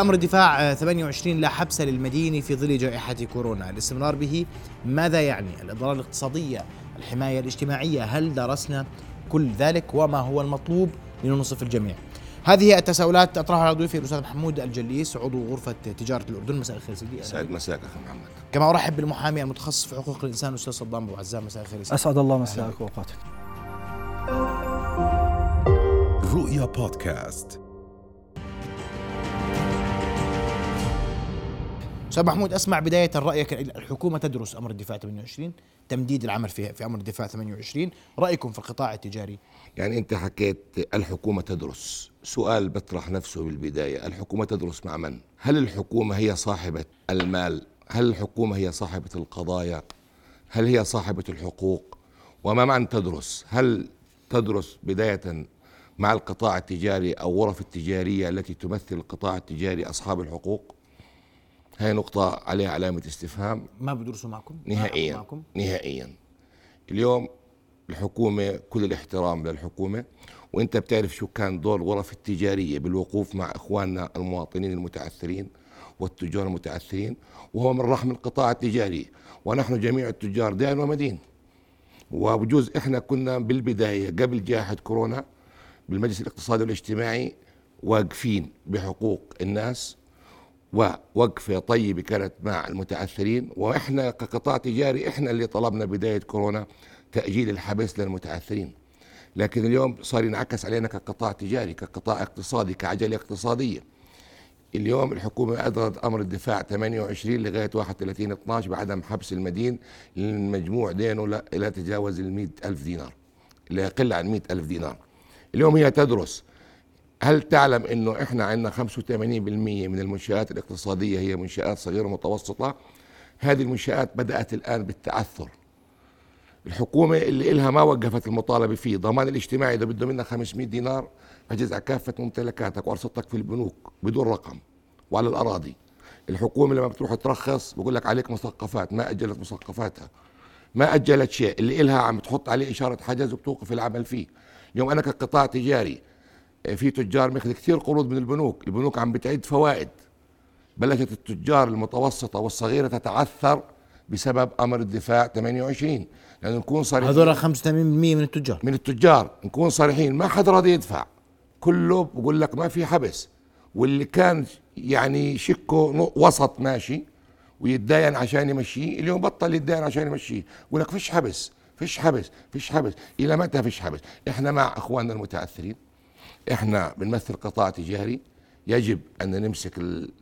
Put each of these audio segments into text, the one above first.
أمر الدفاع 28 لا حبس للمدين في ظل جائحة كورونا. الاستمرار به ماذا يعني؟ الإضرار الاقتصادية الحماية الاجتماعية هل درسنا كل ذلك؟ وما هو المطلوب لننصف الجميع؟ هذه التساؤلات أطرحها على ضيوفي الأستاذ محمود الجليس عضو غرفة تجارة الأردن. مساء الخير سيدي. سعد مساك أخي محمد. كما أرحب بالمحامي المتخصص في حقوق الإنسان الاستاذ صدام أبو عزام. مساء الخير أسعد الله مساءك واوقاتك رؤيا بودكاست. أستاذ محمود أسمع بداية رايك الحكومة تدرس أمر الدفاع 28 تمديد العمل في في أمر الدفاع 28 رأيكم في القطاع التجاري؟ يعني أنت حكيت الحكومة تدرس. سؤال بطرح نفسه بالبداية. الحكومة تدرس مع من؟ هل الحكومة هي صاحبة المال؟ هل الحكومة هي صاحبة القضايا؟ هل هي صاحبة الحقوق؟ وما معنى تدرس؟ هل تدرس بداية مع القطاع التجاري أو غرف التجارية التي تمثل القطاع التجاري أصحاب الحقوق؟ هاي نقطة عليها علامة استفهام. ما بدرسوا معكم؟ نهائيا. معكم؟ نهائيا. اليوم الحكومة كل الاحترام للحكومة وأنت بتعرف شو كان دور الغرف التجارية بالوقوف مع إخواننا المواطنين المتعثرين والتجار المتعثرين وهو من رحم القطاع التجاري. ونحن جميع التجار دائن ومدين. وبجوز إحنا كنا بالبداية قبل جائحة كورونا بالمجلس الاقتصادي والاجتماعي واقفين بحقوق الناس ووقفة طيبة كانت مع المتعثرين وإحنا كقطاع تجاري إحنا اللي طلبنا بداية كورونا تأجيل الحبس للمتعثرين لكن اليوم صار ينعكس علينا كقطاع تجاري كقطاع اقتصادي كعجلة اقتصادية. اليوم الحكومة أدرت أمر الدفاع 28 لغاية 31 12 بعدم حبس المدين للمجموع دينه لا, لا تجاوز ال ألف دينار لا يقل عن 100 ألف دينار. اليوم هي تدرس هل تعلم إنه إحنا عندنا 85% من المنشآت الاقتصادية هي منشآت صغيرة ومتوسطة هذه المنشآت بدأت الآن بالتعثر. الحكومة اللي إلها ما وقفت المطالبة فيه ضمان الاجتماعي إذا بده منك 500 دينار فجز على كافة ممتلكاتك وأرصدتك في البنوك بدون رقم وعلى الأراضي. الحكومة لما بتروح ترخص بقول لك عليك مثقفات ما أجلت مثقفاتها ما أجلت شيء اللي إلها عم تحط عليه إشارة حجز وبتوقف العمل فيه. اليوم أنا كقطاع تجاري في تجار ماخذ كثير قروض من البنوك البنوك عم بتعد فوائد. بلشت التجار المتوسطة والصغيرة تتعثر بسبب أمر الدفاع 28 لأنه نكون صريحين هذول 85% من التجار. من التجار. نكون صريحين ما حدا راضي يدفع. كله بقول لك ما في حبس. واللي كان يعني شكه وسط ماشي ويتداين عشان يمشيه اليوم بطل يتداين عشان يمشيه. يقول لك فيش حبس فيش حبس فيش حبس. إلى متى فيش حبس؟ إحنا مع إخواننا المتعثرين إحنا بنمثل قطاع تجاري. يجب أن نمسك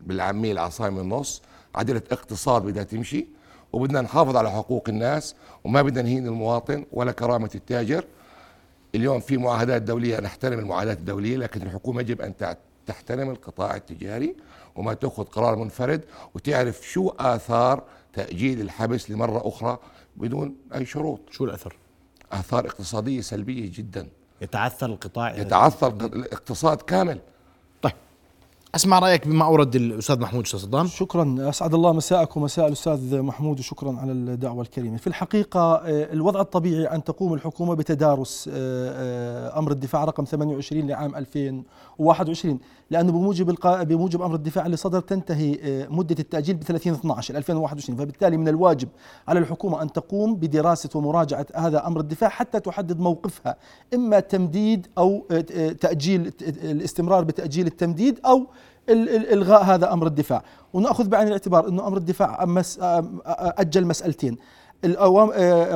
بالعامية العصاية من النص عدلة اقتصاد بدها تمشي وبدنا نحافظ على حقوق الناس وما بدنا نهين المواطن ولا كرامة التاجر. اليوم في معاهدات دولية نحترم المعاهدات الدولية لكن الحكومة يجب أن تحترم القطاع التجاري وما تأخذ قرار منفرد وتعرف شو آثار تأجيل الحبس لمرة أخرى بدون أي شروط. شو الأثر؟ آثار اقتصادية سلبية جدا. يتعثر القطاع يتعثر الاقتصاد كامل. أسمع رأيك بما أورد الأستاذ محمود أستاذ صدام. شكرا. أسعد الله مساءك ومساء الأستاذ محمود وشكرا على الدعوة الكريمة. في الحقيقة آه، الوضع الطبيعي أن تقوم الحكومة بتدارس آه، آه، أمر الدفاع رقم 28 لعام 2021 لأنه بموجب بموجب أمر الدفاع اللي صدر تنتهي مدة التأجيل ب 30 12 2021 فبالتالي من الواجب على الحكومة أن تقوم بدراسة ومراجعة هذا أمر الدفاع حتى تحدد موقفها إما تمديد أو تأجيل الاستمرار بتأجيل التمديد أو الغاء هذا أمر الدفاع. ونأخذ بعين الاعتبار إنه أمر الدفاع أجل مسألتين. الأوام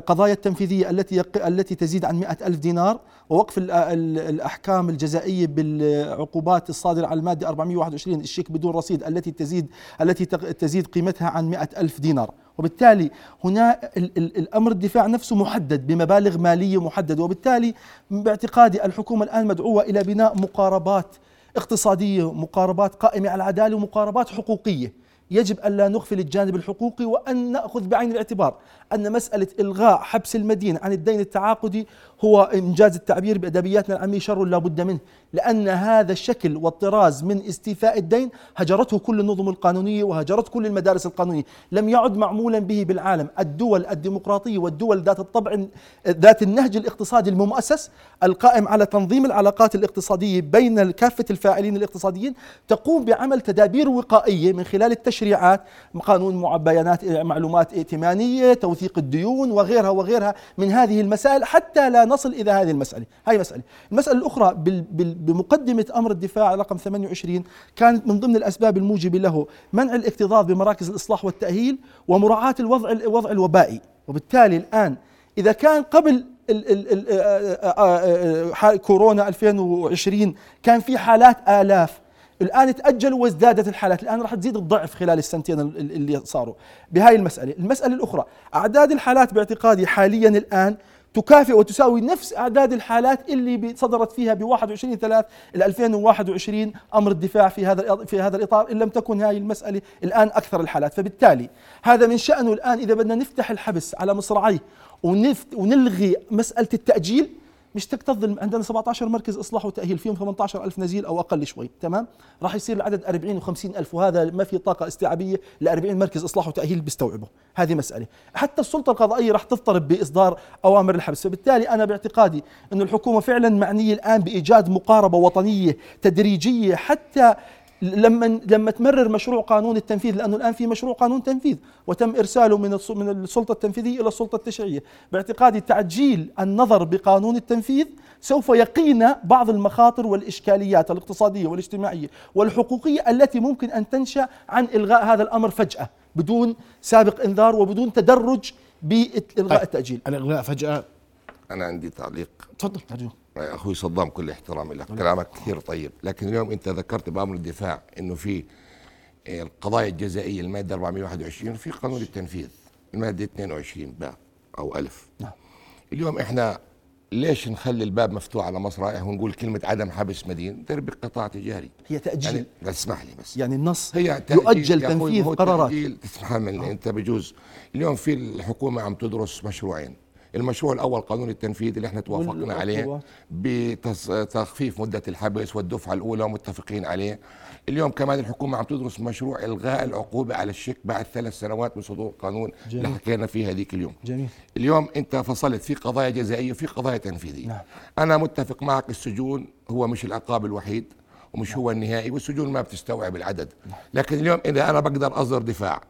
قضايا التنفيذية التي التي تزيد عن مئة ألف دينار ووقف الأحكام الجزائية بالعقوبات الصادرة على المادة 421 الشيك بدون رصيد التي تزيد التي تزيد قيمتها عن مئة ألف دينار. وبالتالي هنا الأمر الدفاع نفسه محدد بمبالغ مالية محددة. وبالتالي باعتقادي الحكومة الآن مدعوة إلى بناء مقاربات اقتصادية مقاربات قائمة على العدالة ومقاربات حقوقية. يجب أن لا نغفل الجانب الحقوقي وأن نأخذ بعين الاعتبار أن مسألة إلغاء حبس المدين عن الدين التعاقدي هو إنجاز التعبير بأدبياتنا العامية شر لا بد منه لأن هذا الشكل والطراز من استيفاء الدين هجرته كل النظم القانونية وهجرت كل المدارس القانونية لم يعد معمولا به بالعالم. الدول الديمقراطية والدول ذات الطبع ذات النهج الاقتصادي الممؤسس القائم على تنظيم العلاقات الاقتصادية بين كافة الفاعلين الاقتصاديين تقوم بعمل تدابير وقائية من خلال التشريعات قانون بيانات معلومات ائتمانية توثيق الديون وغيرها وغيرها من هذه المسائل حتى لا نصل إلى هذه المسألة هاي مسألة المسألة الأخرى بمقدمة أمر الدفاع رقم 28 كانت من ضمن الأسباب الموجبة له منع الاكتظاظ بمراكز الإصلاح والتأهيل ومراعاة الوضع الوضع الوبائي وبالتالي الآن إذا كان قبل كورونا 2020 كان في حالات آلاف الآن تأجلوا وازدادت الحالات. الآن راح تزيد الضعف خلال السنتين اللي صاروا. بهاي المسألة. المسألة الأخرى أعداد الحالات باعتقادي حاليا الآن تكافئ وتساوي نفس أعداد الحالات اللي صدرت فيها ب 21 3 ل 2021 أمر الدفاع في هذا في هذا الإطار إن لم تكن هذه المسألة الآن أكثر الحالات. فبالتالي هذا من شأنه الآن إذا بدنا نفتح الحبس على مصراعيه ونلغي مسألة التأجيل مش تكتظ عندنا 17 مركز إصلاح وتأهيل فيهم 18 ألف نزيل أو أقل شوي تمام؟ راح يصير العدد 40 و50 ألف وهذا ما في طاقة استيعابية ل 40 مركز إصلاح وتأهيل بيستوعبه. هذه مسألة. حتى السلطة القضائية راح تضطرب بإصدار أوامر الحبس. فبالتالي أنا باعتقادي إنه الحكومة فعلا معنية الآن بإيجاد مقاربة وطنية تدريجية حتى لما لما تمرر مشروع قانون التنفيذ لأنه الآن في مشروع قانون تنفيذ وتم إرساله من من السلطة التنفيذية إلى السلطة التشريعية، باعتقادي تعجيل النظر بقانون التنفيذ سوف يقينا بعض المخاطر والإشكاليات الاقتصادية والاجتماعية والحقوقية التي ممكن أن تنشأ عن إلغاء هذا الأمر فجأة بدون سابق إنذار وبدون تدرج بإلغاء التأجيل. الإلغاء فجأة. أنا عندي تعليق. تفضل أخوي صدام كل احترامي لك كلامك كثير طيب. لكن اليوم أنت ذكرت بامر الدفاع إنه في آه، القضايا الجزائية المادة 421 في قانون التنفيذ المادة 22 باء أو ألف. نعم. اليوم إحنا ليش نخلي الباب مفتوح على مصراعيه ونقول كلمة عدم حبس مدين درب قطاع تجاري. هي تأجيل. يعني اسمح لي بس. يعني النص هي يؤجل تنفيذ قرارات. تسمح مني أنت بجوز. اليوم في الحكومة عم تدرس مشروعين. المشروع الأول قانون التنفيذ اللي إحنا توافقنا عليه بتخفيف مدة الحبس والدفعة الأولى ومتفقين عليه اليوم كمان الحكومة عم تدرس مشروع إلغاء العقوبة على الشيك بعد ثلاث سنوات من صدور قانون جميل. اللي حكينا فيه هذيك اليوم جميل. اليوم أنت فصلت في قضايا جزائية وفي قضايا تنفيذية نعم. أنا متفق معك السجون هو مش العقاب الوحيد ومش نعم. هو النهائي والسجون ما بتستوعب العدد نعم. لكن اليوم إذا أنا بقدر أصدر دفاع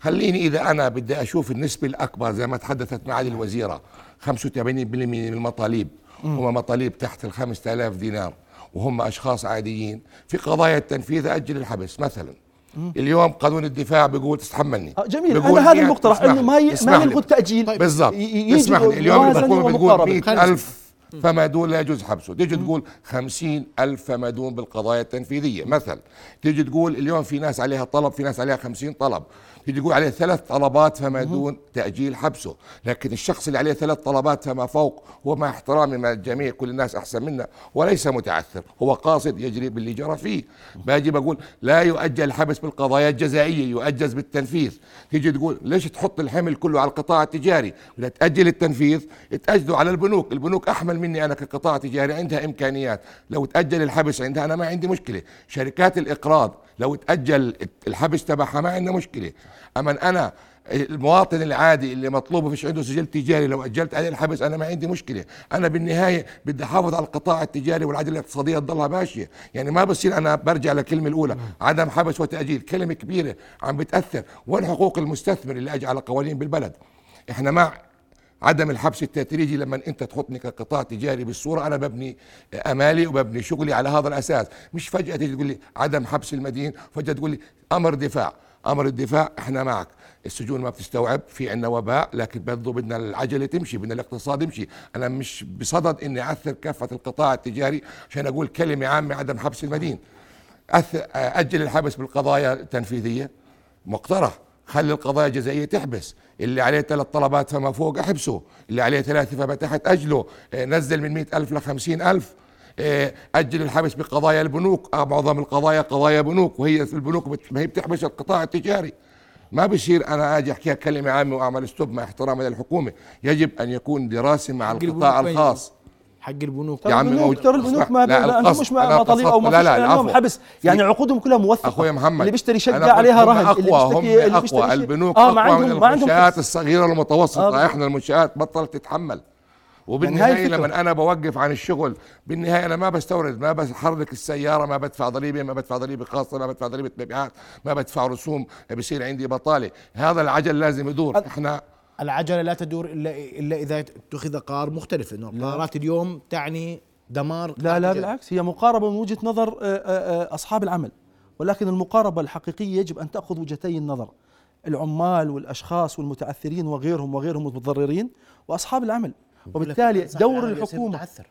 خليني إذا أنا بدي أشوف النسبة الأكبر زي ما تحدثت معالي الوزيرة 85% من المطالب هم مطالب تحت ال 5000 دينار وهم أشخاص عاديين. في قضايا التنفيذ أجل الحبس مثلا. اليوم قانون الدفاع بيقول تتحملني آه جميل. أنا هذا المقترح إنه ما ما يلغوا التاجيل طيب. بالضبط. اسمح اليوم الحكومة بتقول 100000 فما دون لا يجوز حبسه. تيجي تقول خمسين ألف فما دون بالقضايا التنفيذية. مثلا تيجي تقول اليوم في ناس عليها طلب في ناس عليها خمسين طلب. تيجي تقول عليه ثلاث طلبات فما دون تأجيل حبسه. لكن الشخص اللي عليه ثلاث طلبات فما فوق هو مع احترامي من الجميع كل الناس أحسن منا وليس متعثر. هو قاصد يجري باللي جرى فيه. باجي بقول لا يؤجل الحبس بالقضايا الجزائية يؤجز بالتنفيذ. تيجي تقول ليش تحط الحمل كله على القطاع التجاري؟ ولا تأجل التنفيذ تأجله على البنوك. البنوك أحمل مني أنا كقطاع تجاري عندها إمكانيات. لو تأجل الحبس عندها أنا ما عندي مشكلة. شركات الإقراض لو تأجل الحبس تبعها ما عندنا مشكلة. أما أنا المواطن العادي اللي مطلوب فيش عنده سجل تجاري لو أجلت عليه الحبس أنا ما عندي مشكلة. أنا بالنهاية بدي أحافظ على القطاع التجاري والعداله الاقتصاديه تضلها ماشية. يعني ما بصير أنا برجع للكلمة الأولى عدم حبس وتأجيل. كلمة كبيرة عم بتأثر. وين حقوق المستثمر اللي اجى على قوانين بالبلد. إحنا مع عدم الحبس التدريجي لما انت تحطني كقطاع تجاري بالصورة أنا ببني أمالي وببني شغلي على هذا الأساس. مش فجأة تيجي تقول لي عدم حبس المدين فجأة تقول لي أمر دفاع أمر الدفاع إحنا معك. السجون ما بتستوعب في عندنا وباء لكن برضه بدنا العجلة تمشي بدنا الاقتصاد يمشي. أنا مش بصدد إني اعثر كافة القطاع التجاري عشان أقول كلمة عامة عدم حبس المدين. أجل الحبس بالقضايا التنفيذيه مقترح. خلي القضايا الجزائية تحبس. اللي عليه ثلاث طلبات فما فوق أحبسه. اللي عليه ثلاثة فما تحت أجله. آه، نزل من مئة ألف لخمسين ألف. آه، أجل الحبس بقضايا البنوك. آه، معظم القضايا قضايا بنوك. وهي في البنوك ما هي بتحبس القطاع التجاري. ما بصير أنا آجي احكيها كلمه عامه وأعمل ستوب مع احترامي للحكومة. يجب أن يكون دراسة مع القطاع الخاص. حق البنوك يا عمي البنوك موجود. ترى البنوك ما لا، لا مش مع طليقه أو ما لا، فيش لا،. حبس يعني عقودهم كلها موثقة أخوي محمد اللي بيشتري شقة عليها هم رهن اللي أقوى هم بيشتري اللي بيشتري اقوى شيء- البنوك آه ما أقوى من عندهم ما عندهم المنشآت حبس. الصغيرة المتوسطة آه، إحنا المنشآت بطلت تتحمل هاي وبالنهايه. لما أنا بوقف عن الشغل بالنهاية أنا ما بستورد ما بحرك السيارة ما بدفع ضريبة ما بدفع ضريبة خاصة ما بدفع ضريبة مبيعات ما بدفع رسوم بصير عندي بطالة هذا العجل لازم يدور إحنا العجلة لا تدور إلا إلا إذا اتخذ قرار مختلف إنه القرارات اليوم تعني دمار لا لا. بالعكس هي مقاربة من وجهة نظر أصحاب العمل. ولكن المقاربة الحقيقية يجب أن تأخذ وجهتي النظر. العمال والأشخاص والمتعثرين وغيرهم وغيرهم المتضررين وأصحاب العمل. وبالتالي دور متعثر.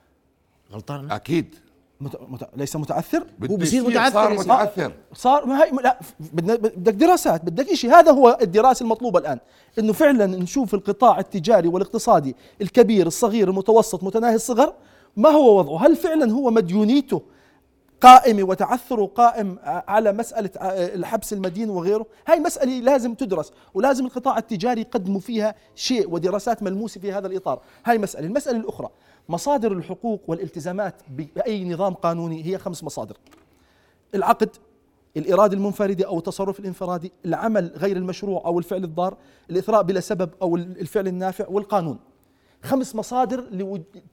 غلطان؟ أكيد. مت... مت... ليس متعثر بده بصير متعثر صار. متعثر صار ما هي لا بدنا بدك دراسات بدك شيء هذا هو الدراسة المطلوبة الآن إنه فعلا نشوف القطاع التجاري والاقتصادي الكبير الصغير المتوسط متناهي الصغر. ما هو وضعه؟ هل فعلا هو مديونيته قائمة وتعثره قائم على مسألة الحبس المدين وغيره. هاي مسألة لازم تدرس ولازم القطاع التجاري يقدموا فيها شيء ودراسات ملموسة في هذا الإطار. هاي مسألة. المسألة الأخرى مصادر الحقوق والالتزامات بأي نظام قانوني؟ هي خمس مصادر. العقد الإرادة المنفردة أو التصرف الانفرادي العمل غير المشروع أو الفعل الضار الإثراء بلا سبب أو الفعل النافع والقانون. خمس مصادر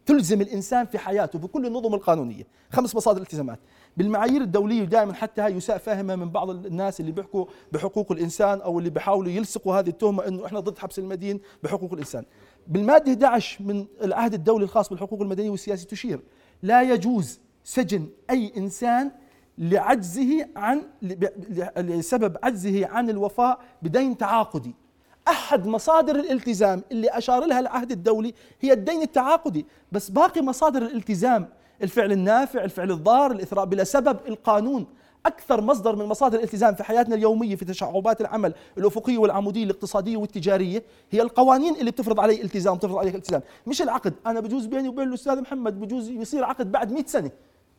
تلزم الإنسان في حياته بكل النظم القانونية. خمس مصادر التزامات بالمعايير الدولية دائما حتى هاي يساء فهمها من بعض الناس اللي بيحكوا بحقوق الإنسان أو اللي بيحاولوا يلصقوا هذه التهمة أنه إحنا ضد حبس المدين بحقوق الإنسان. بالمادة 11 من العهد الدولي الخاص بالحقوق المدنية والسياسية تشير. لا يجوز سجن أي إنسان لعجزه عن لسبب عجزه عن الوفاء بدين تعاقدي. أحد مصادر الالتزام اللي أشار لها العهد الدولي هي الدين التعاقدي. بس باقي مصادر الالتزام الفعل النافع الفعل الضار الإثراء بلا سبب القانون. أكثر مصدر من مصادر الالتزام في حياتنا اليومية في تشعبات العمل الأفقية والعمودية الاقتصادية والتجارية هي القوانين اللي بتفرض علي التزام بتفرض عليك التزام مش العقد. أنا بجوز بيني وبين الأستاذ محمد بجوز يصير عقد بعد 100 سنة.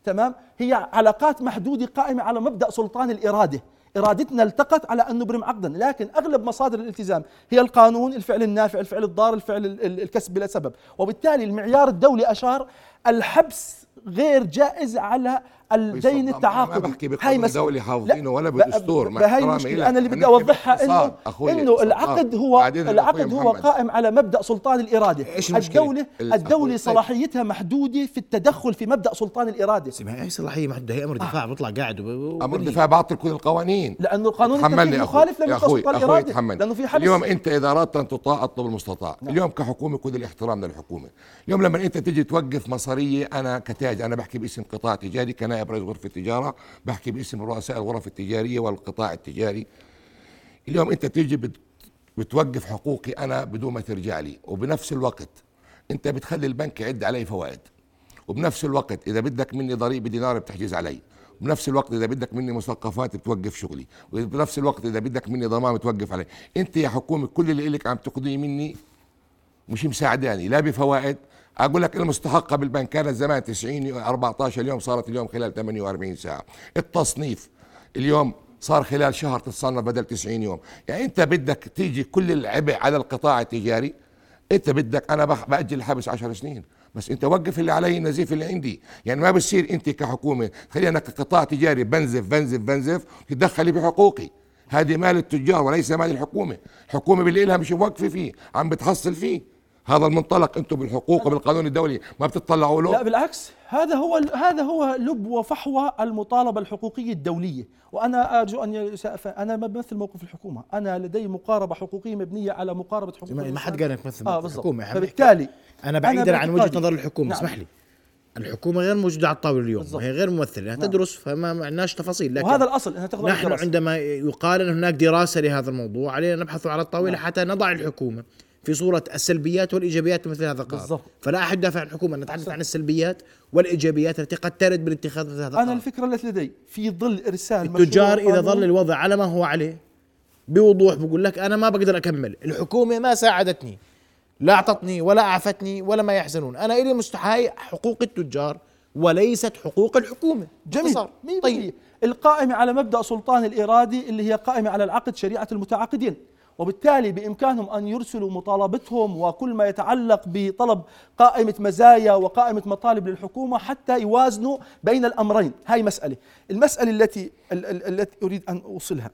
تمام؟ هي علاقات محدودة قائمة على مبدأ سلطان الإرادة. إرادتنا التقت على أن نبرم عقدا لكن أغلب مصادر الالتزام هي القانون الفعل النافع الفعل الضار الفعل ال- ال- الكسب بلا سبب. وبالتالي المعيار الدولي أشار الحبس غير جائز على الدين ما التعاقدي بحكي بقانون مسألة. دولي حافظينه ولا ب- بدستور مع بهاي احترامي المشكلة. أنا اللي بدي أوضحها إنه إنه. العقد هو العقد هو محمد. قائم على مبدأ سلطان الإرادة إيش المشكلة؟ الدولة ال- الدولة. صلاحيتها محدودة في التدخل في مبدأ سلطان الإرادة اسمها هي صلاحية محدودة هي أمر دفاع بيطلع قاعد وب- أمر وبنهي. دفاع بعطل كل القوانين لأنه القانون تحملني التنفيذي. مخالف لمبدأ سلطان الإرادة لأنه في حبس اليوم أنت إذا أردت أن تطاع أطلب المستطاع نعم. اليوم كحكومة كل الاحترام للحكومة اليوم لما أنت تيجي توقف مصاريه أنا كتاج أنا بحكي باسم قطاع تجاري كنائب رئيس غرفة التجارة بحكي باسم رؤساء الغرف التجارية والقطاع التجاري. اليوم أنت تيجي بت- بتوقف حقوقي أنا بدون ما ترجع لي وبنفس الوقت أنت بتخلي البنك يعد علي فوائد. وبنفس الوقت إذا بدك مني ضريبة دينار بتحجز علي. بنفس الوقت إذا بدك مني مثقفات بتوقف شغلي. وبنفس الوقت إذا بدك مني ضمان بتوقف علي. أنت يا حكومة كل اللي لك عم تقضيه مني مش مساعداني لا بفوائد أقول لك المستحقة بالبنك. كانت زمان 90 14 يوم صارت اليوم خلال 48 ساعة. التصنيف اليوم صار خلال شهر تتصنف بدل 90 يوم. يعني أنت بدك تيجي كل العبء على القطاع التجاري. أنت بدك أنا بأجل الحبس 10 سنين. بس أنت وقف اللي علي النزيف اللي عندي. يعني ما بصير أنت كحكومة خلينا أنا كقطاع تجاري بنزف بنزف بنزف تتدخلي بحقوقي. هذه مال التجار وليس مال الحكومة. الحكومة باللي لها مش موقفه فيه؟ عم بتحصل فيه. هذا المنطلق أنتم بالحقوق وبالقانون الدولي ما بتطلعوا له لا بالعكس هذا هو هذا هو لب وفحوى المطالبة الحقوقية الدولية وأنا أرجو أن يسأف أنا ما بمثل موقف الحكومة أنا لدي مقاربة حقوقية مبنية على مقاربة حقوق ما. حد قال انك تمثل بالضبط الحكومة فبالتالي أنا بعيدا عن وجهة نظر الحكومة نعم. اسمح لي الحكومة غير موجودة على الطاولة اليوم بالضبط. وهي غير ممثلة نعم. تدرس فما ما عندناش تفاصيل لكن وهذا الأصل إنها تخضع نحن. عندما يقال أن هناك دراسة لهذا الموضوع علينا نبحث على الطاولة نعم. حتى نضع الحكومة في صورة السلبيات والإيجابيات مثل هذا القرار. بالضبط. فلا أحد يدافع عن الحكومة نتحدث عن السلبيات والإيجابيات التي قد ترد من اتخاذ مثل هذا أنا القرار. الفكرة التي لدي في ظل إرسال التجار قانون- ظل الوضع على ما هو عليه بوضوح بقول لك أنا ما بقدر أكمل. الحكومة ما ساعدتني لا أعطتني ولا أعفتني ولا ما يحزنون. أنا إلي مستحاي حقوق التجار وليست حقوق الحكومة. جميل. طيب. القائمة على مبدأ سلطان الإرادي اللي هي قائمة على العقد شريعة المتعاقدين. وبالتالي بإمكانهم أن يرسلوا مطالبتهم وكل ما يتعلق بطلب قائمة مزايا وقائمة مطالب للحكومة حتى يوازنوا بين الأمرين. هاي مسألة. المسألة التي ال- ال- التي أريد أن أوصلها.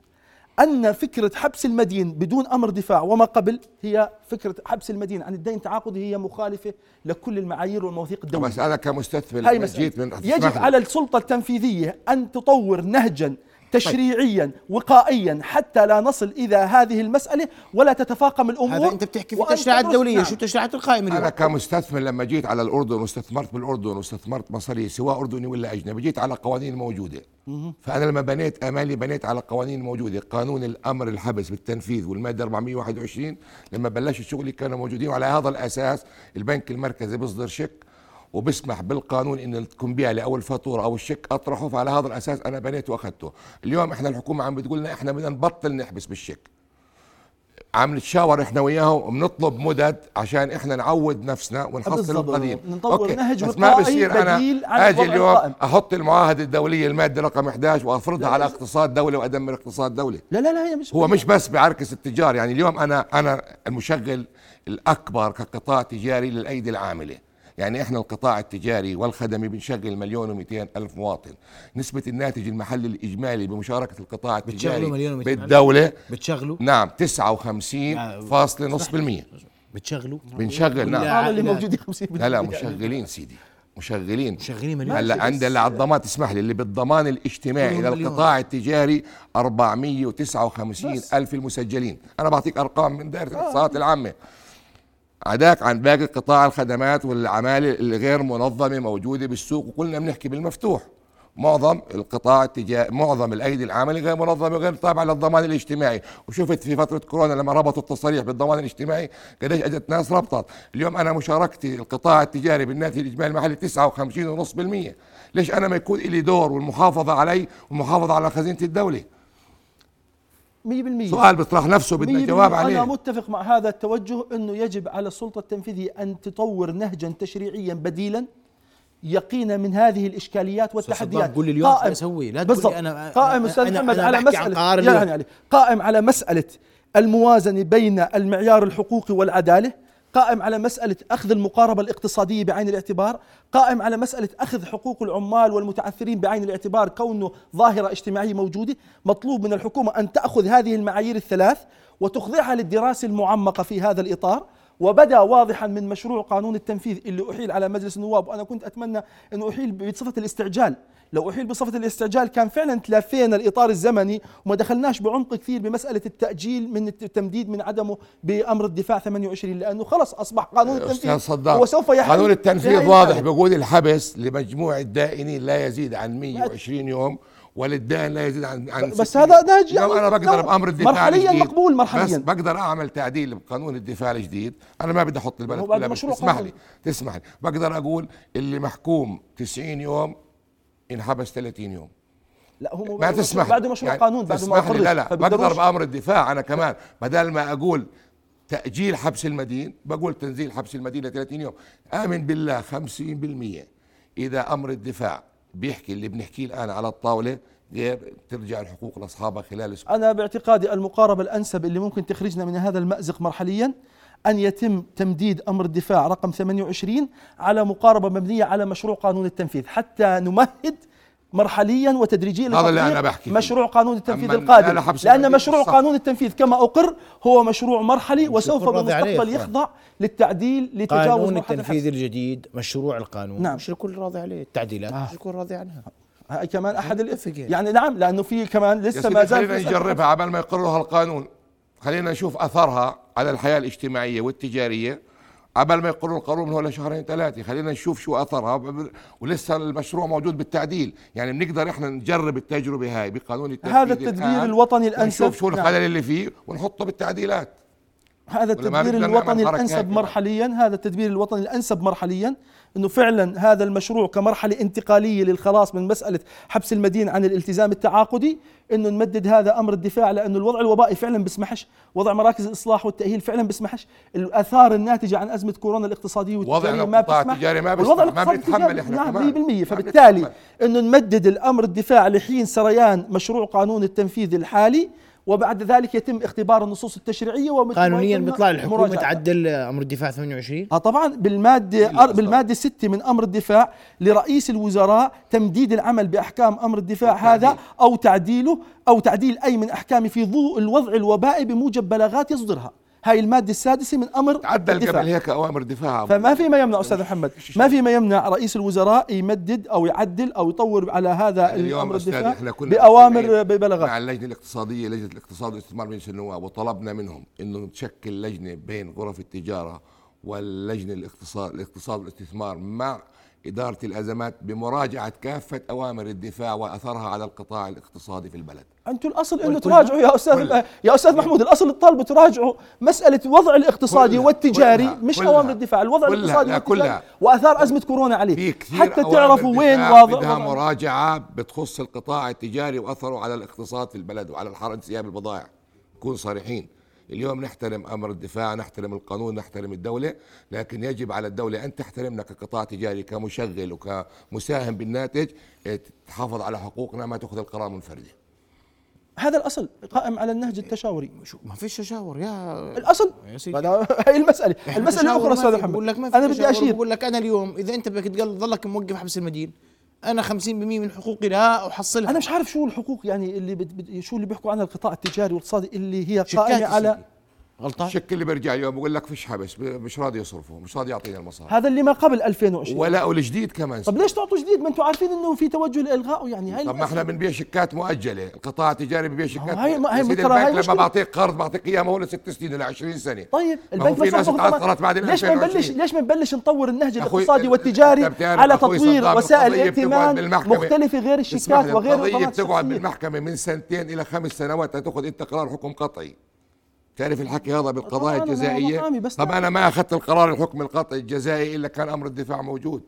أن فكرة حبس المدين بدون أمر دفاع وما قبل هي فكرة حبس المدين. عن الدين التعاقدي هي مخالفة لكل المعايير والمواثيق الدولية. بس أنا كمستثمر هاي مسألة. جيت من يجب. على السلطة التنفيذية أن تطور نهجا تشريعيا وقائيا حتى لا نصل إلى هذه المسألة ولا تتفاقم الأمور. هذا أنت بتحكي في التشريعات الدولية نعم. شو التشريعات القائمة أنا اليوم؟ كمستثمر لما جيت على الأردن واستثمرت بالأردن واستثمرت مصري سواء أردني ولا أجنبي جيت على قوانين موجودة. فأنا لما بنيت أمالي بنيت على قوانين موجودة. قانون الأمر الحبس بالتنفيذ والمادة 421 لما بلشت شغلي كانوا موجودين وعلى هذا الأساس البنك المركزي بيصدر شيك وبسمح بالقانون إن تكون بيعلي أو الفاتوره أو الشيك أطرحه فعلى هذا الأساس أنا بنيت وأخذته. اليوم إحنا الحكومة عم بتقول لنا إحنا بدنا نبطل نحبس بالشيك عم نتشاور إحنا وياهم وبنطلب مدد عشان إحنا نعود نفسنا ونحصل. القديم نطور نهج بس ما بصير أنا آجي اليوم القائم. أحط المعاهده الدولية المادة رقم 11 وأفرضها على اقتصاد دوله وأدمر اقتصاد دوله لا لا لا هي مش هو مش بس بعركس التجار يعني اليوم أنا أنا المشغل الأكبر كقطاع تجاري للأيدي العاملة. يعني إحنا القطاع التجاري والخدمي بنشغل مليون و200 ألف مواطن. نسبة الناتج المحلي الإجمالي بمشاركة القطاع بتشغلوا التجاري مليون و200 ألف؟ بالدولة بتشغلوا؟ نعم 59 نص بالمية. بتشغلوا؟ بنشغل نعم. هذا اللي. موجودين 50 لا لا مشغلين سيدي مشغلين. مشغلين مليون هلأ عند اللي على الضمان تسمح لي اللي بالضمان الاجتماعي. للقطاع التجاري 459 ألف المسجلين. أنا بعطيك أرقام من دائرة الاقتصاد العامة. عداك عن باقي قطاع الخدمات والعمالة الغير منظمة موجودة بالسوق وكلنا بنحكي بالمفتوح. معظم القطاع التجاري معظم الأيدي العاملة غير منظمة غير تابعه للضمان الاجتماعي. وشفت في فترة كورونا لما ربطوا التصاريح بالضمان الاجتماعي قديش أجت ناس ربطت. اليوم أنا مشاركتي القطاع التجاري بالناتج الإجمالي المحلي 59.5% ليش أنا ما يكون لي دور والمحافظة علي والمحافظة على خزينة الدولة؟ 100% سؤال بيطرح نفسه بدنا جواب بالمية. أنا عليه متفق مع هذا التوجه أنه يجب على السلطة التنفيذية أن تطور نهجا تشريعيا بديلا يقينا من هذه الإشكاليات والتحديات قول لي اليوم شو أسوي؟ لا تقول. أنا- قائم أنا- محمد على قرار يعني. علي قائم على مسألة الموازنة بين المعيار الحقوقي والعدالة قائم على مسألة أخذ المقاربة الاقتصادية بعين الاعتبار قائم على مسألة أخذ حقوق العمال والمتعثرين بعين الاعتبار كونه ظاهرة اجتماعية موجودة مطلوب من الحكومة أن تأخذ هذه المعايير الثلاث وتخضعها للدراسة المعمقة في هذا الإطار. وبدأ واضحا من مشروع قانون التنفيذ اللي أحيل على مجلس النواب وأنا كنت أتمنى إنه أحيل بصفة الاستعجال. لو احيل بصفة الاستعجال كان فعلا تلافينا الإطار الزمني وما دخلناش بعمق كثير بمسألة التأجيل من التمديد من عدمه بأمر الدفاع 28 لأنه خلص أصبح قانون التنفيذ صدام هو سوف يحل قانون التنفيذ واضح. بيقول الحبس لمجموع الدائنين لا يزيد عن 120 يوم وللدائن لا يزيد عن عن بس 60 هذا نهج يعني أنا بقدر بأمر الدفاع مرحلياً الجديد مقبول مرحلياً. بس بقدر أعمل تعديل بقانون الدفاع الجديد أنا ما بدي أحط البلد كلها تسمح. لي تسمح لي بقدر أقول اللي محكوم 90 يوم ينحبس 30 يوم. لا هو ما تسمح بعد مشروع يعني قانون بعد ما لي. لا لا بقدر بأمر الدفاع أنا كمان. بدل ما أقول تأجيل حبس المدين بقول تنزيل حبس المدين ل 30 يوم. آمن بالله 50% إذا أمر الدفاع بيحكي اللي بنحكيه الآن على الطاولة غير ترجع الحقوق لاصحابها خلال أسبوع. أنا باعتقادي المقاربة الأنسب اللي ممكن تخرجنا من هذا المأزق مرحليا أن يتم تمديد أمر الدفاع رقم 28 على مقاربة مبنية على مشروع قانون التنفيذ حتى نمهد مرحليا وتدريجيا هذا اللي أنا بحكي. مشروع قانون التنفيذ القادم لا لا حبس لأن المدين مشروع صح. قانون التنفيذ كما أقر هو مشروع مرحلي وسوف بالمستقبل. يخضع للتعديل لتجاوز قانون التنفيذ الحبس. الجديد مشروع القانون نعم. مش الكل راضي عليه التعديلات آه. مش الكل راضي عنها هاي كمان أحد نتفق ال- يعني. نعم لأنه في كمان لسه ما زال نجربها عبال ما يقرروا هالقانون خلينا نشوف أثرها على الحياة الاجتماعية والتجارية. عبال ما يقرروا القانون من هو شهرين ثلاثة. خلينا نشوف شو أثرها. ولسه المشروع موجود بالتعديل. يعني بنقدر إحنا نجرب التجربة هاي بقانون التنفيذ هذا التدبير الوطني الأنسب؟ ونشوف شو نعم. الخلل اللي فيه ونحطه بالتعديلات. هذا التدبير الوطني الأنسب. مرحليا. هذا التدبير الوطني الأنسب مرحليا. إنه فعلا هذا المشروع كمرحلة انتقالية للخلاص من مسألة حبس المدين عن الالتزام التعاقدي إنه نمدد هذا أمر الدفاع لأنه الوضع الوبائي فعلا بيسمحش وضع مراكز الإصلاح والتأهيل فعلا بيسمحش الآثار الناتجة عن أزمة كورونا الاقتصادية والتجارية ما بتسمح تجاري ما بيسمح، ما التجاري إحنا نعم كمان. 100% ما فبالتالي. إنه نمدد الأمر الدفاع لحين سريان مشروع قانون التنفيذ الحالي وبعد ذلك يتم اختبار النصوص التشريعية ومثل قانونيا بيطلع الحكومة. تعدل أمر الدفاع 28 آه طبعا بالمادة بالمادة 6 من أمر الدفاع لرئيس الوزراء تمديد العمل بأحكام أمر الدفاع هذا أو تعديله أو تعديل أي من احكامه في ضوء الوضع الوبائي بموجب بلاغات يصدرها. هاي المادة السادسة من أمر تعدل الدفاع. قبل هيك اوامر دفاع. فما في ما يمنع أستاذ محمد. ما في ما يمنع رئيس الوزراء يمدد أو يعدل أو يطور على هذا الأمر أستاذ الدفاع إحنا كنا بأوامر مع ببلاغات اللجنة الاقتصادية لجنة الاقتصاد والاستثمار مجلس النواب وطلبنا منهم إنه نشكل لجنة بين غرف التجارة واللجنة الاقتصاد الاقتصاد والاستثمار مع إدارة الأزمات بمراجعة كافة أوامر الدفاع وأثرها على القطاع الاقتصادي في البلد أنتم الأصل إنه والكلها- تراجعوا يا أستاذ كلها. يا أستاذ محمود الأصل تطالبوا تراجعوا مسألة الوضع الاقتصادي كلها. والتجاري كلها. مش كلها. أوامر الدفاع الوضع كلها. الاقتصادي والتجاري كلها. وآثار أزمة كورونا عليه في كثير حتى أوامر تعرفوا وين واضع بدها وضع- مراجعة بتخص القطاع التجاري وأثره على الاقتصاد في البلد وعلى الحركة انسياب البضائع نكون صريحين اليوم نحترم أمر الدفاع نحترم القانون نحترم الدولة لكن يجب على الدولة أن تحترمنا كقطاع تجاري كمشغل وكمساهم بالناتج إيه، تحافظ على حقوقنا ما تأخذ القرار منفردة هذا الأصل قائم على النهج التشاوري شو ما فيش تشاور يا الأصل يا سيدي. هي المسألة المسألة الأخرى أستاذ. محمد أنا بدي. أشير بقول لك أنا اليوم إذا أنت بدك تضلك موقف حبس المدين أنا 50% من حقوقي لا أحصلها أنا مش عارف شو الحقوق يعني اللي بت شو اللي بيحكوا عنها القطاع التجاري والاقتصادي اللي هي قائمة على سيدي. غلطان الشك اللي بيرجع اليوم بقول لك فيش حبس مش راضي يصرفه مش راضي يعطينا المصاري هذا اللي ما قبل 2020 ولا والجديد كمان طب ليش تعطوا جديد ما أنتم عارفين إنه في توجه لالغائه يعني هاي طب ما إحنا بنبيع شيكات مؤجلة القطاع التجاري ببيع شيكات هاي- ما- ترى هاي البنك لما. بعطيك قرض بعطيك اياه ما هو لست سنين ولا 20 سنة طيب البنك في ناس. تعثرت بعد ليش ما 2020. نبلش ليش ما نبلش نطور النهج الاقتصادي والتجاري على تطوير وسائل ائتمان. مختلفة غير الشيكات وغير الضمانات بتقعد. بالمحكمة من سنتين إلى خمس سنوات تاخذ أنت قرار حكم قطعي تعرف الحكي هذا بالقضايا بس طب لا. أنا ما أخذت القرار الحكم القطعي الجزائي إلا كان أمر الدفاع موجود.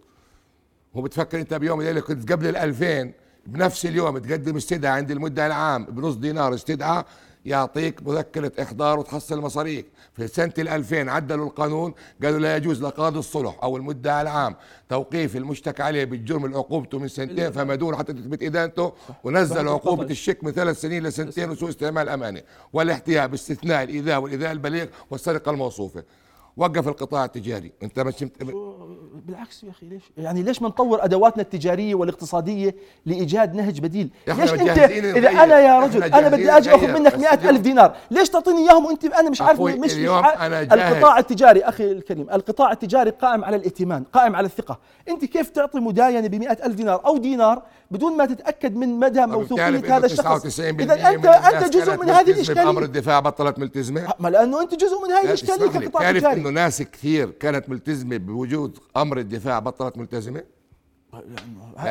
هو بتفكر أنت بيوم الليلة كنت قبل ال 2000 بنفس اليوم تقدم استدعاء عند المدعي العام بنص دينار استدعاء. يعطيك مذكرة إحضار وتحصل مصاريك. في سنة ال 2000 عدلوا القانون قالوا لا يجوز لقاضي الصلح أو المدعي العام توقيف المشتكى عليه بالجرم اللي عقوبته من سنتين فما دون حتى تثبت إدانته ونزل عقوبة الشك من ثلاث سنين لسنتين وسوء استعمال أمانة والاحتياء باستثناء الإيذاء والإيذاء البليغ والسرقة الموصوفة. وقف القطاع التجاري. انت مش بالعكس يا أخي ليش؟ يعني ليش ما نطور أدواتنا التجارية والاقتصادية لإيجاد نهج بديل؟ ليش أنت إذا. أنا يا رجل أنا بدي أجي آخذ. منك مئة ألف دينار ليش تعطيني إياهم وأنت أنا مش عارف مش مش أنا جاهز. القطاع التجاري أخي الكريم القطاع التجاري قائم على الائتمان قائم على الثقة. أنت كيف تعطي مداينة ب ألف دينار أو دينار بدون ما تتأكد من مدى موثوقية هذا الشخص؟ 99% إذا انت أنت جزء من هذه الإشكالية. الدفاع بطلت ملتزمة. ما لأنه أنت جزء من هذه لا، الإشكالية كقطاع تجاري إنه ناس كثير كانت ملتزمة بوجود أمر الدفاع بطلت ملتزمة؟ هاي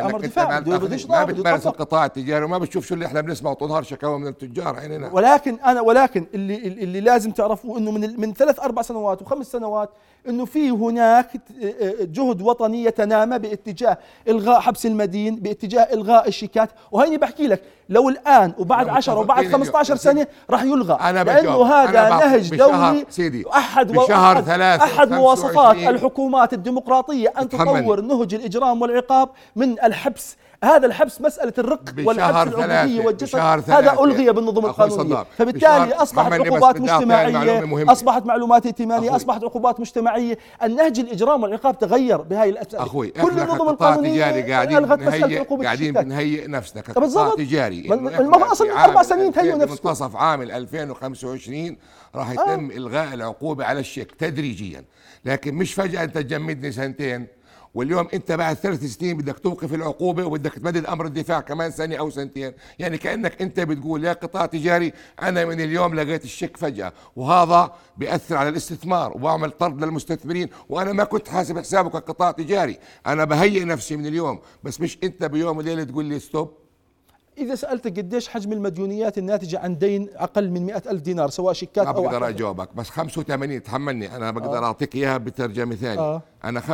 أمر دفاع ما, بتمارس. القطاع التجاري وما بتشوف شو اللي إحنا بنسمعه طول نهار شكاوى من التجار عيننا ولكن أنا ولكن اللي اللي لازم تعرفوا إنه من من ثلاث أربع سنوات وخمس سنوات إنه في هناك جهد وطني يتنامى باتجاه إلغاء حبس المدين باتجاه إلغاء الشيكات وهيني بحكي لك لو الآن وبعد أنا 10 وبعد متفقين 15 اليوم. سنة راح يلغى أنا لأنه. هذا أنا نهج دولي سيدي، أحد بشهر أحد- أحد 25 مواصفات الحكومات الديمقراطية أن. تطور نهج الإجرام والعقاب من الحبس. هذا الحبس مسألة الرق والحبس ثلاثة والجسد. هذا ألغي بالنظم أخوي القانونية. فبالتالي بشهر- أصبحت عقوبات مجتمعية. أصبحت معلومات ائتمانية أخوي. أصبحت عقوبات مجتمعية. النهج الإجرام والعقاب تغير بهاي الأسئلة. أخوي كل النظم القانونية تجاري قاعدين ألغت مسألة بنهيئ قاعدين بنهيئ نفسنا كقطاع. تجاري. أصلاً أربع سنين تهيئوا 2000 نفسكم. منتصف عام 2025 راح يتم إلغاء العقوبة على الشيك تدريجيا. لكن مش فجأة أنت تجمدني سنتين. واليوم انت بعد ثلاث سنين بدك توقف العقوبة وبدك تمدد أمر الدفاع كمان سنة أو سنتين. يعني كأنك انت بتقول يا قطاع تجاري أنا من اليوم لقيت الشيك فجأة وهذا بيأثر على الاستثمار وبعمل طرد للمستثمرين وأنا ما كنت حاسب حسابه كقطاع تجاري. أنا بهيئ نفسي من اليوم بس مش انت بيوم وليلة تقول لي stop إذا سالتك قديش حجم المديونيات الناتجة عن دين أقل من مئة ألف دينار سواء شيكات ما أو بقدر أحكام. أجاوبك بس 85 تحملني. أنا بقدر أعطيك إياها بترجمة ثانية. آه. أنا 85%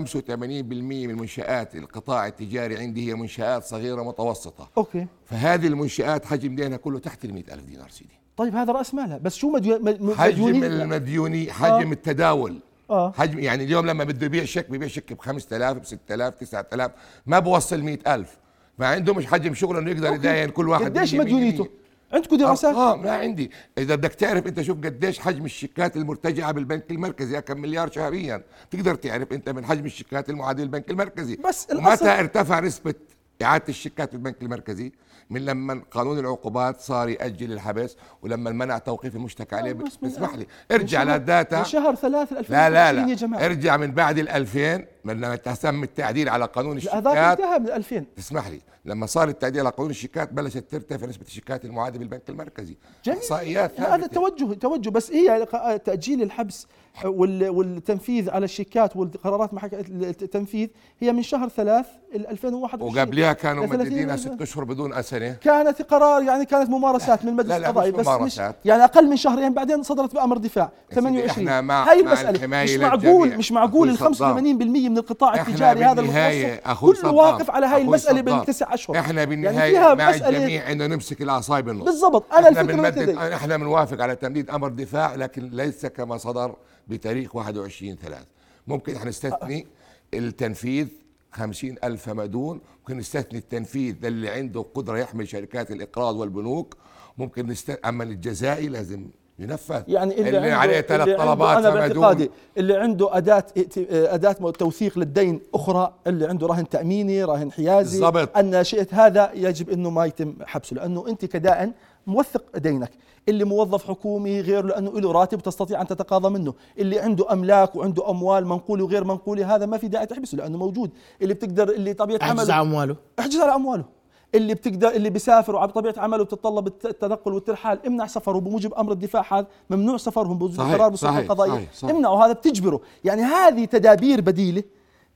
من منشآت القطاع التجاري عندي هي منشآت صغيرة متوسطة. okay. فهذه المنشآت حجم دينها كله تحت ال ألف دينار سيدي. طيب هذا رأس مالها. بس شو مديو... م- حجم المديوني حجم التداول. آه. حجم يعني اليوم لما بده يبيع شيك بيبيع شيك ب 5000 ب 6000 9000 ما بوصل 100000 ما عنده مش حجم شغله إنه يقدر يداين كل واحد قديش مديونيته. عندكم دراسات آه ما عندي. إذا بدك تعرف أنت شوف قديش حجم الشيكات المرتجعة بالبنك المركزي كم مليار شهريا. تقدر تعرف أنت من حجم الشيكات المعادله للبنك المركزي. بس ومتى ارتفع نسبة إعادة الشيكات بالبنك المركزي؟ من لما قانون العقوبات صار يأجل الحبس ولما منع توقيف المشتكى عليه. بس من- اسمح لي. ارجع لل data. من شهر ثلاثة 2020 لا لا يا لا. جماعة. ارجع من بعد ال 2000 من لما تم التعديل على قانون الشيكات انتهى من 2000 اسمح لي لما صار التعديل على قانون الشيكات بلشت ترتفع نسبة الشيكات المعادة بالبنك المركزي جميل. إحصائيات هذا. توجه توجه بس هي تأجيل الحبس وال- والتنفيذ على الشيكات والقرارات محك... التنفيذ هي من شهر ثلاث ال 2021 وقبلها كانوا ل 30 مددينها. ست أشهر بدون سنه كانت قرار يعني كانت ممارسات من المجلس القضائي بس مش. يعني أقل من شهرين بعدين صدرت بأمر دفاع سيدي، 28 إحنا مع- هاي المسألة مش معقول. مش معقول ال أخوي 85% من القطاع التجاري هذا المتوسط كله واقف على هاي المسألة. بالتسع أشهر. إحنا يعني بالنهاية فيها مع الجميع انه نمسك العصاي بالنص. بالضبط. أنا الفكرة بنمدد لدي. إحنا بنوافق على تمديد أمر دفاع لكن ليس كما صدر بتاريخ 21 3 ممكن إحنا نستثني التنفيذ خمسين ألف مدون ممكن نستثني التنفيذ للي عنده قدرة يحمل شركات الإقراض والبنوك ممكن نست... أما الجزائي لازم ينفذ. يعني اللي, اللي عنده عليه ثلاث طلبات أنا باعتقادي اللي عنده أداة أداة توثيق للدين أخرى اللي عنده رهن تأميني رهن حيازي بالضبط. أن شئت هذا يجب إنه ما يتم حبسه لأنه أنت كدائن موثق دينك. اللي موظف حكومي غير لأنه له راتب تستطيع أن تتقاضى منه. اللي عنده أملاك وعنده أموال منقوله وغير منقوله هذا ما في داعي تحبسه لأنه موجود. اللي بتقدر اللي طبيعة احجز عمله أمواله. احجز على أمواله. اللي بتقدر اللي بيسافر وبطبيعه عمله بتتطلب الت- التنقل والترحال امنع سفره بموجب أمر الدفاع هذا ممنوع سفرهم صحيح، قرار بالسلطه صحيح، القضائيه. امنعوا هذا بتجبره. يعني هذه تدابير بديلة.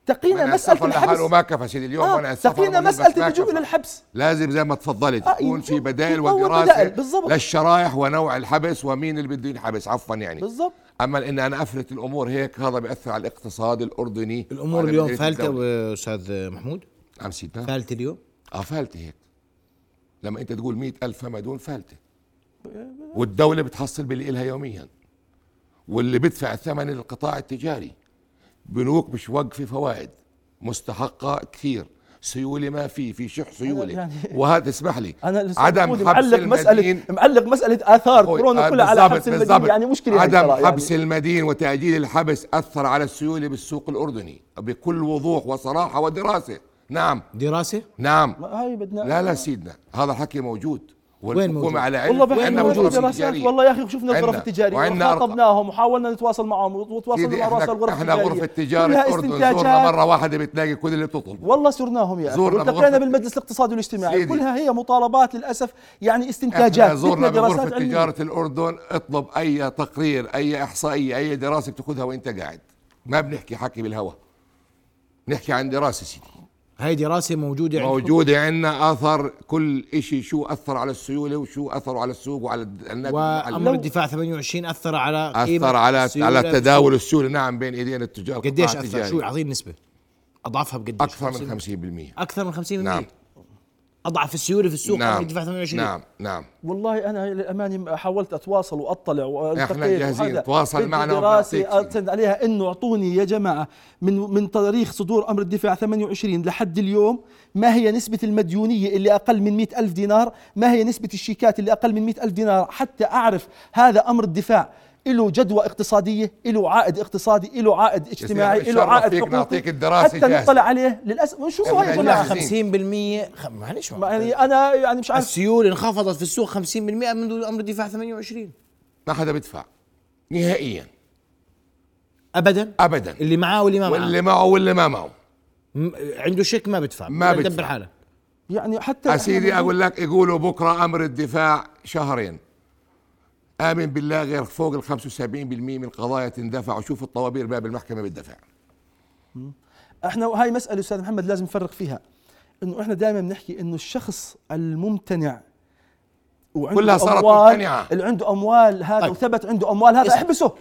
تقينا لحاله الحبس. ما كفى سيدي اليوم آه السفر تقينا ما اللجوء. إلى الحبس لازم زي ما تفضلت. آه، تكون في يكون- بدائل بالضبط. للشرائح ونوع الحبس ومين اللي بده ينحبس عفوا يعني. بالضبط. أما إن أنا أفلت الأمور هيك هذا بيأثر على الاقتصاد الأردني. الأمور وعلى اليوم فالتة. أستاذ محمود؟ عم سيدنا فالتة اليوم؟ آه فالته هيك لما انت تقول مئة ألف فما دون فالته والدولة بتحصل باللي إلها يوميا. واللي بدفع ثمن القطاع التجاري. بنوك مش وقفة فوائد. مستحقة كثير. سيولة ما في في شح سيولة يعني- وهذا اسمح لي. أنا عدم محمود حبس معلق مساله المدين معلق مسألة آثار كورونا آه، كلها على حبس المدين. يعني مشكلة هاي عدم حبس يعني. المدين وتأجيل الحبس أثر على السيولة بالسوق الأردني. بكل وضوح وصراحة ودراسة. نعم. دراسة؟ نعم. هاي بدنا لا لا سيدنا. هذا الحكي موجود. وين موجود؟ والحكومة على علم والله لهم غرف دراسات. والله يا أخي شفنا الغرف التجاريه. وخاطبناهم وحاولنا نتواصل معهم وتواصلوا سيدي مع رؤساء إحنا الغرف إحنا التجاريه غرفة تجارة كلها الأردن زورنا مرة واحدة بتلاقي كل اللي بتطلب. والله زرناهم يا أخي. زورنا والتقينا بالمجلس الاقتصادي والاجتماعي. سيدي. كلها هي مطالبات للأسف يعني إحنا استنتاجات زورنا بدنا دراسات بغرفة علمية. تجارة الأردن. اطلب أي تقرير أي إحصائية أي دراسة بتأخذها وأنت قاعد. ما بنحكي حكي بالهواء. نحكي عن دراسة سيدي. هاي دراسة موجودة عندكم؟ موجودة عندنا أثر كل إشي شو أثر على السيولة وشو أثره على السوق وعلى النقد والمعلم. الدفاع 28 أثر على أثر على على تداول السيولة نعم بين إيدين التجار قديش التجاري. شو اعطيني نسبة أضعفها بقديش أكثر من 50% أكثر من 50% نعم. أضعف السيولة في السوق نعم الدفاع 28 نعم نعم. والله أنا للامانه حاولت أتواصل وأطلع والتقيت جاهزين. تواصل معنا دراسة وبنعطيك. ارسل عليها إنه أعطوني يا جماعة من من تاريخ صدور أمر الدفاع 28 لحد اليوم ما هي نسبة المديونية اللي أقل من 100 ألف دينار؟ ما هي نسبة الشيكات اللي أقل من 100 ألف دينار؟ حتى أعرف هذا أمر الدفاع. له جدوى اقتصادية له عائد اقتصادي له عائد اجتماعي له عائد حقوقي. نعطيك الدراسة حتى. نطلع عليه للأسف. شوفوا هاي جاهزين. 50% خ- معلش يعني أنا يعني مش عارف. السيولة انخفضت في السوق 50% منذ أمر الدفاع 28 ما حدا بدفع. نهائيا. ابدا؟ ابدا. اللي معاه واللي ما معاه. واللي معه واللي ما معه. م- عنده شيك ما بدفع. ما بدبر بدفع. حاله يعني حتى اسيدي إحنا أقول لك يقولوا بكرة أمر الدفاع شهرين. آمن بالله غير فوق ال 75% من القضايا تندفع. وشوف الطوابير باب المحكمة بالدفع إحنا هاي مسألة أستاذ محمد لازم نفرق فيها. إنه إحنا دائما بنحكي إنه الشخص الممتنع وعنده كلها صارت أموال ممتنعة. اللي عنده أموال هذا طيب. وثبت عنده أموال هذا. أحبسه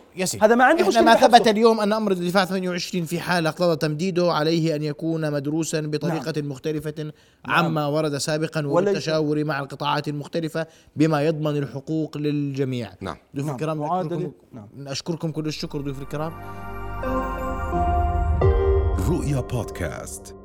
هذا ما عنده مشكلة ما بحبسه. ثبت اليوم أن أمر الدفاع 28 في حال أقتضى تمديده عليه أن يكون مدروسا بطريقة نعم. مختلفه عما ورد سابقا وبالتشاور مع القطاعات المختلفة بما يضمن الحقوق للجميع نعم ضيوف نعم. الكرام معادلة. أشكركم, نعم. أشكركم كل الشكر ضيوف الكرام رؤيا بودكاست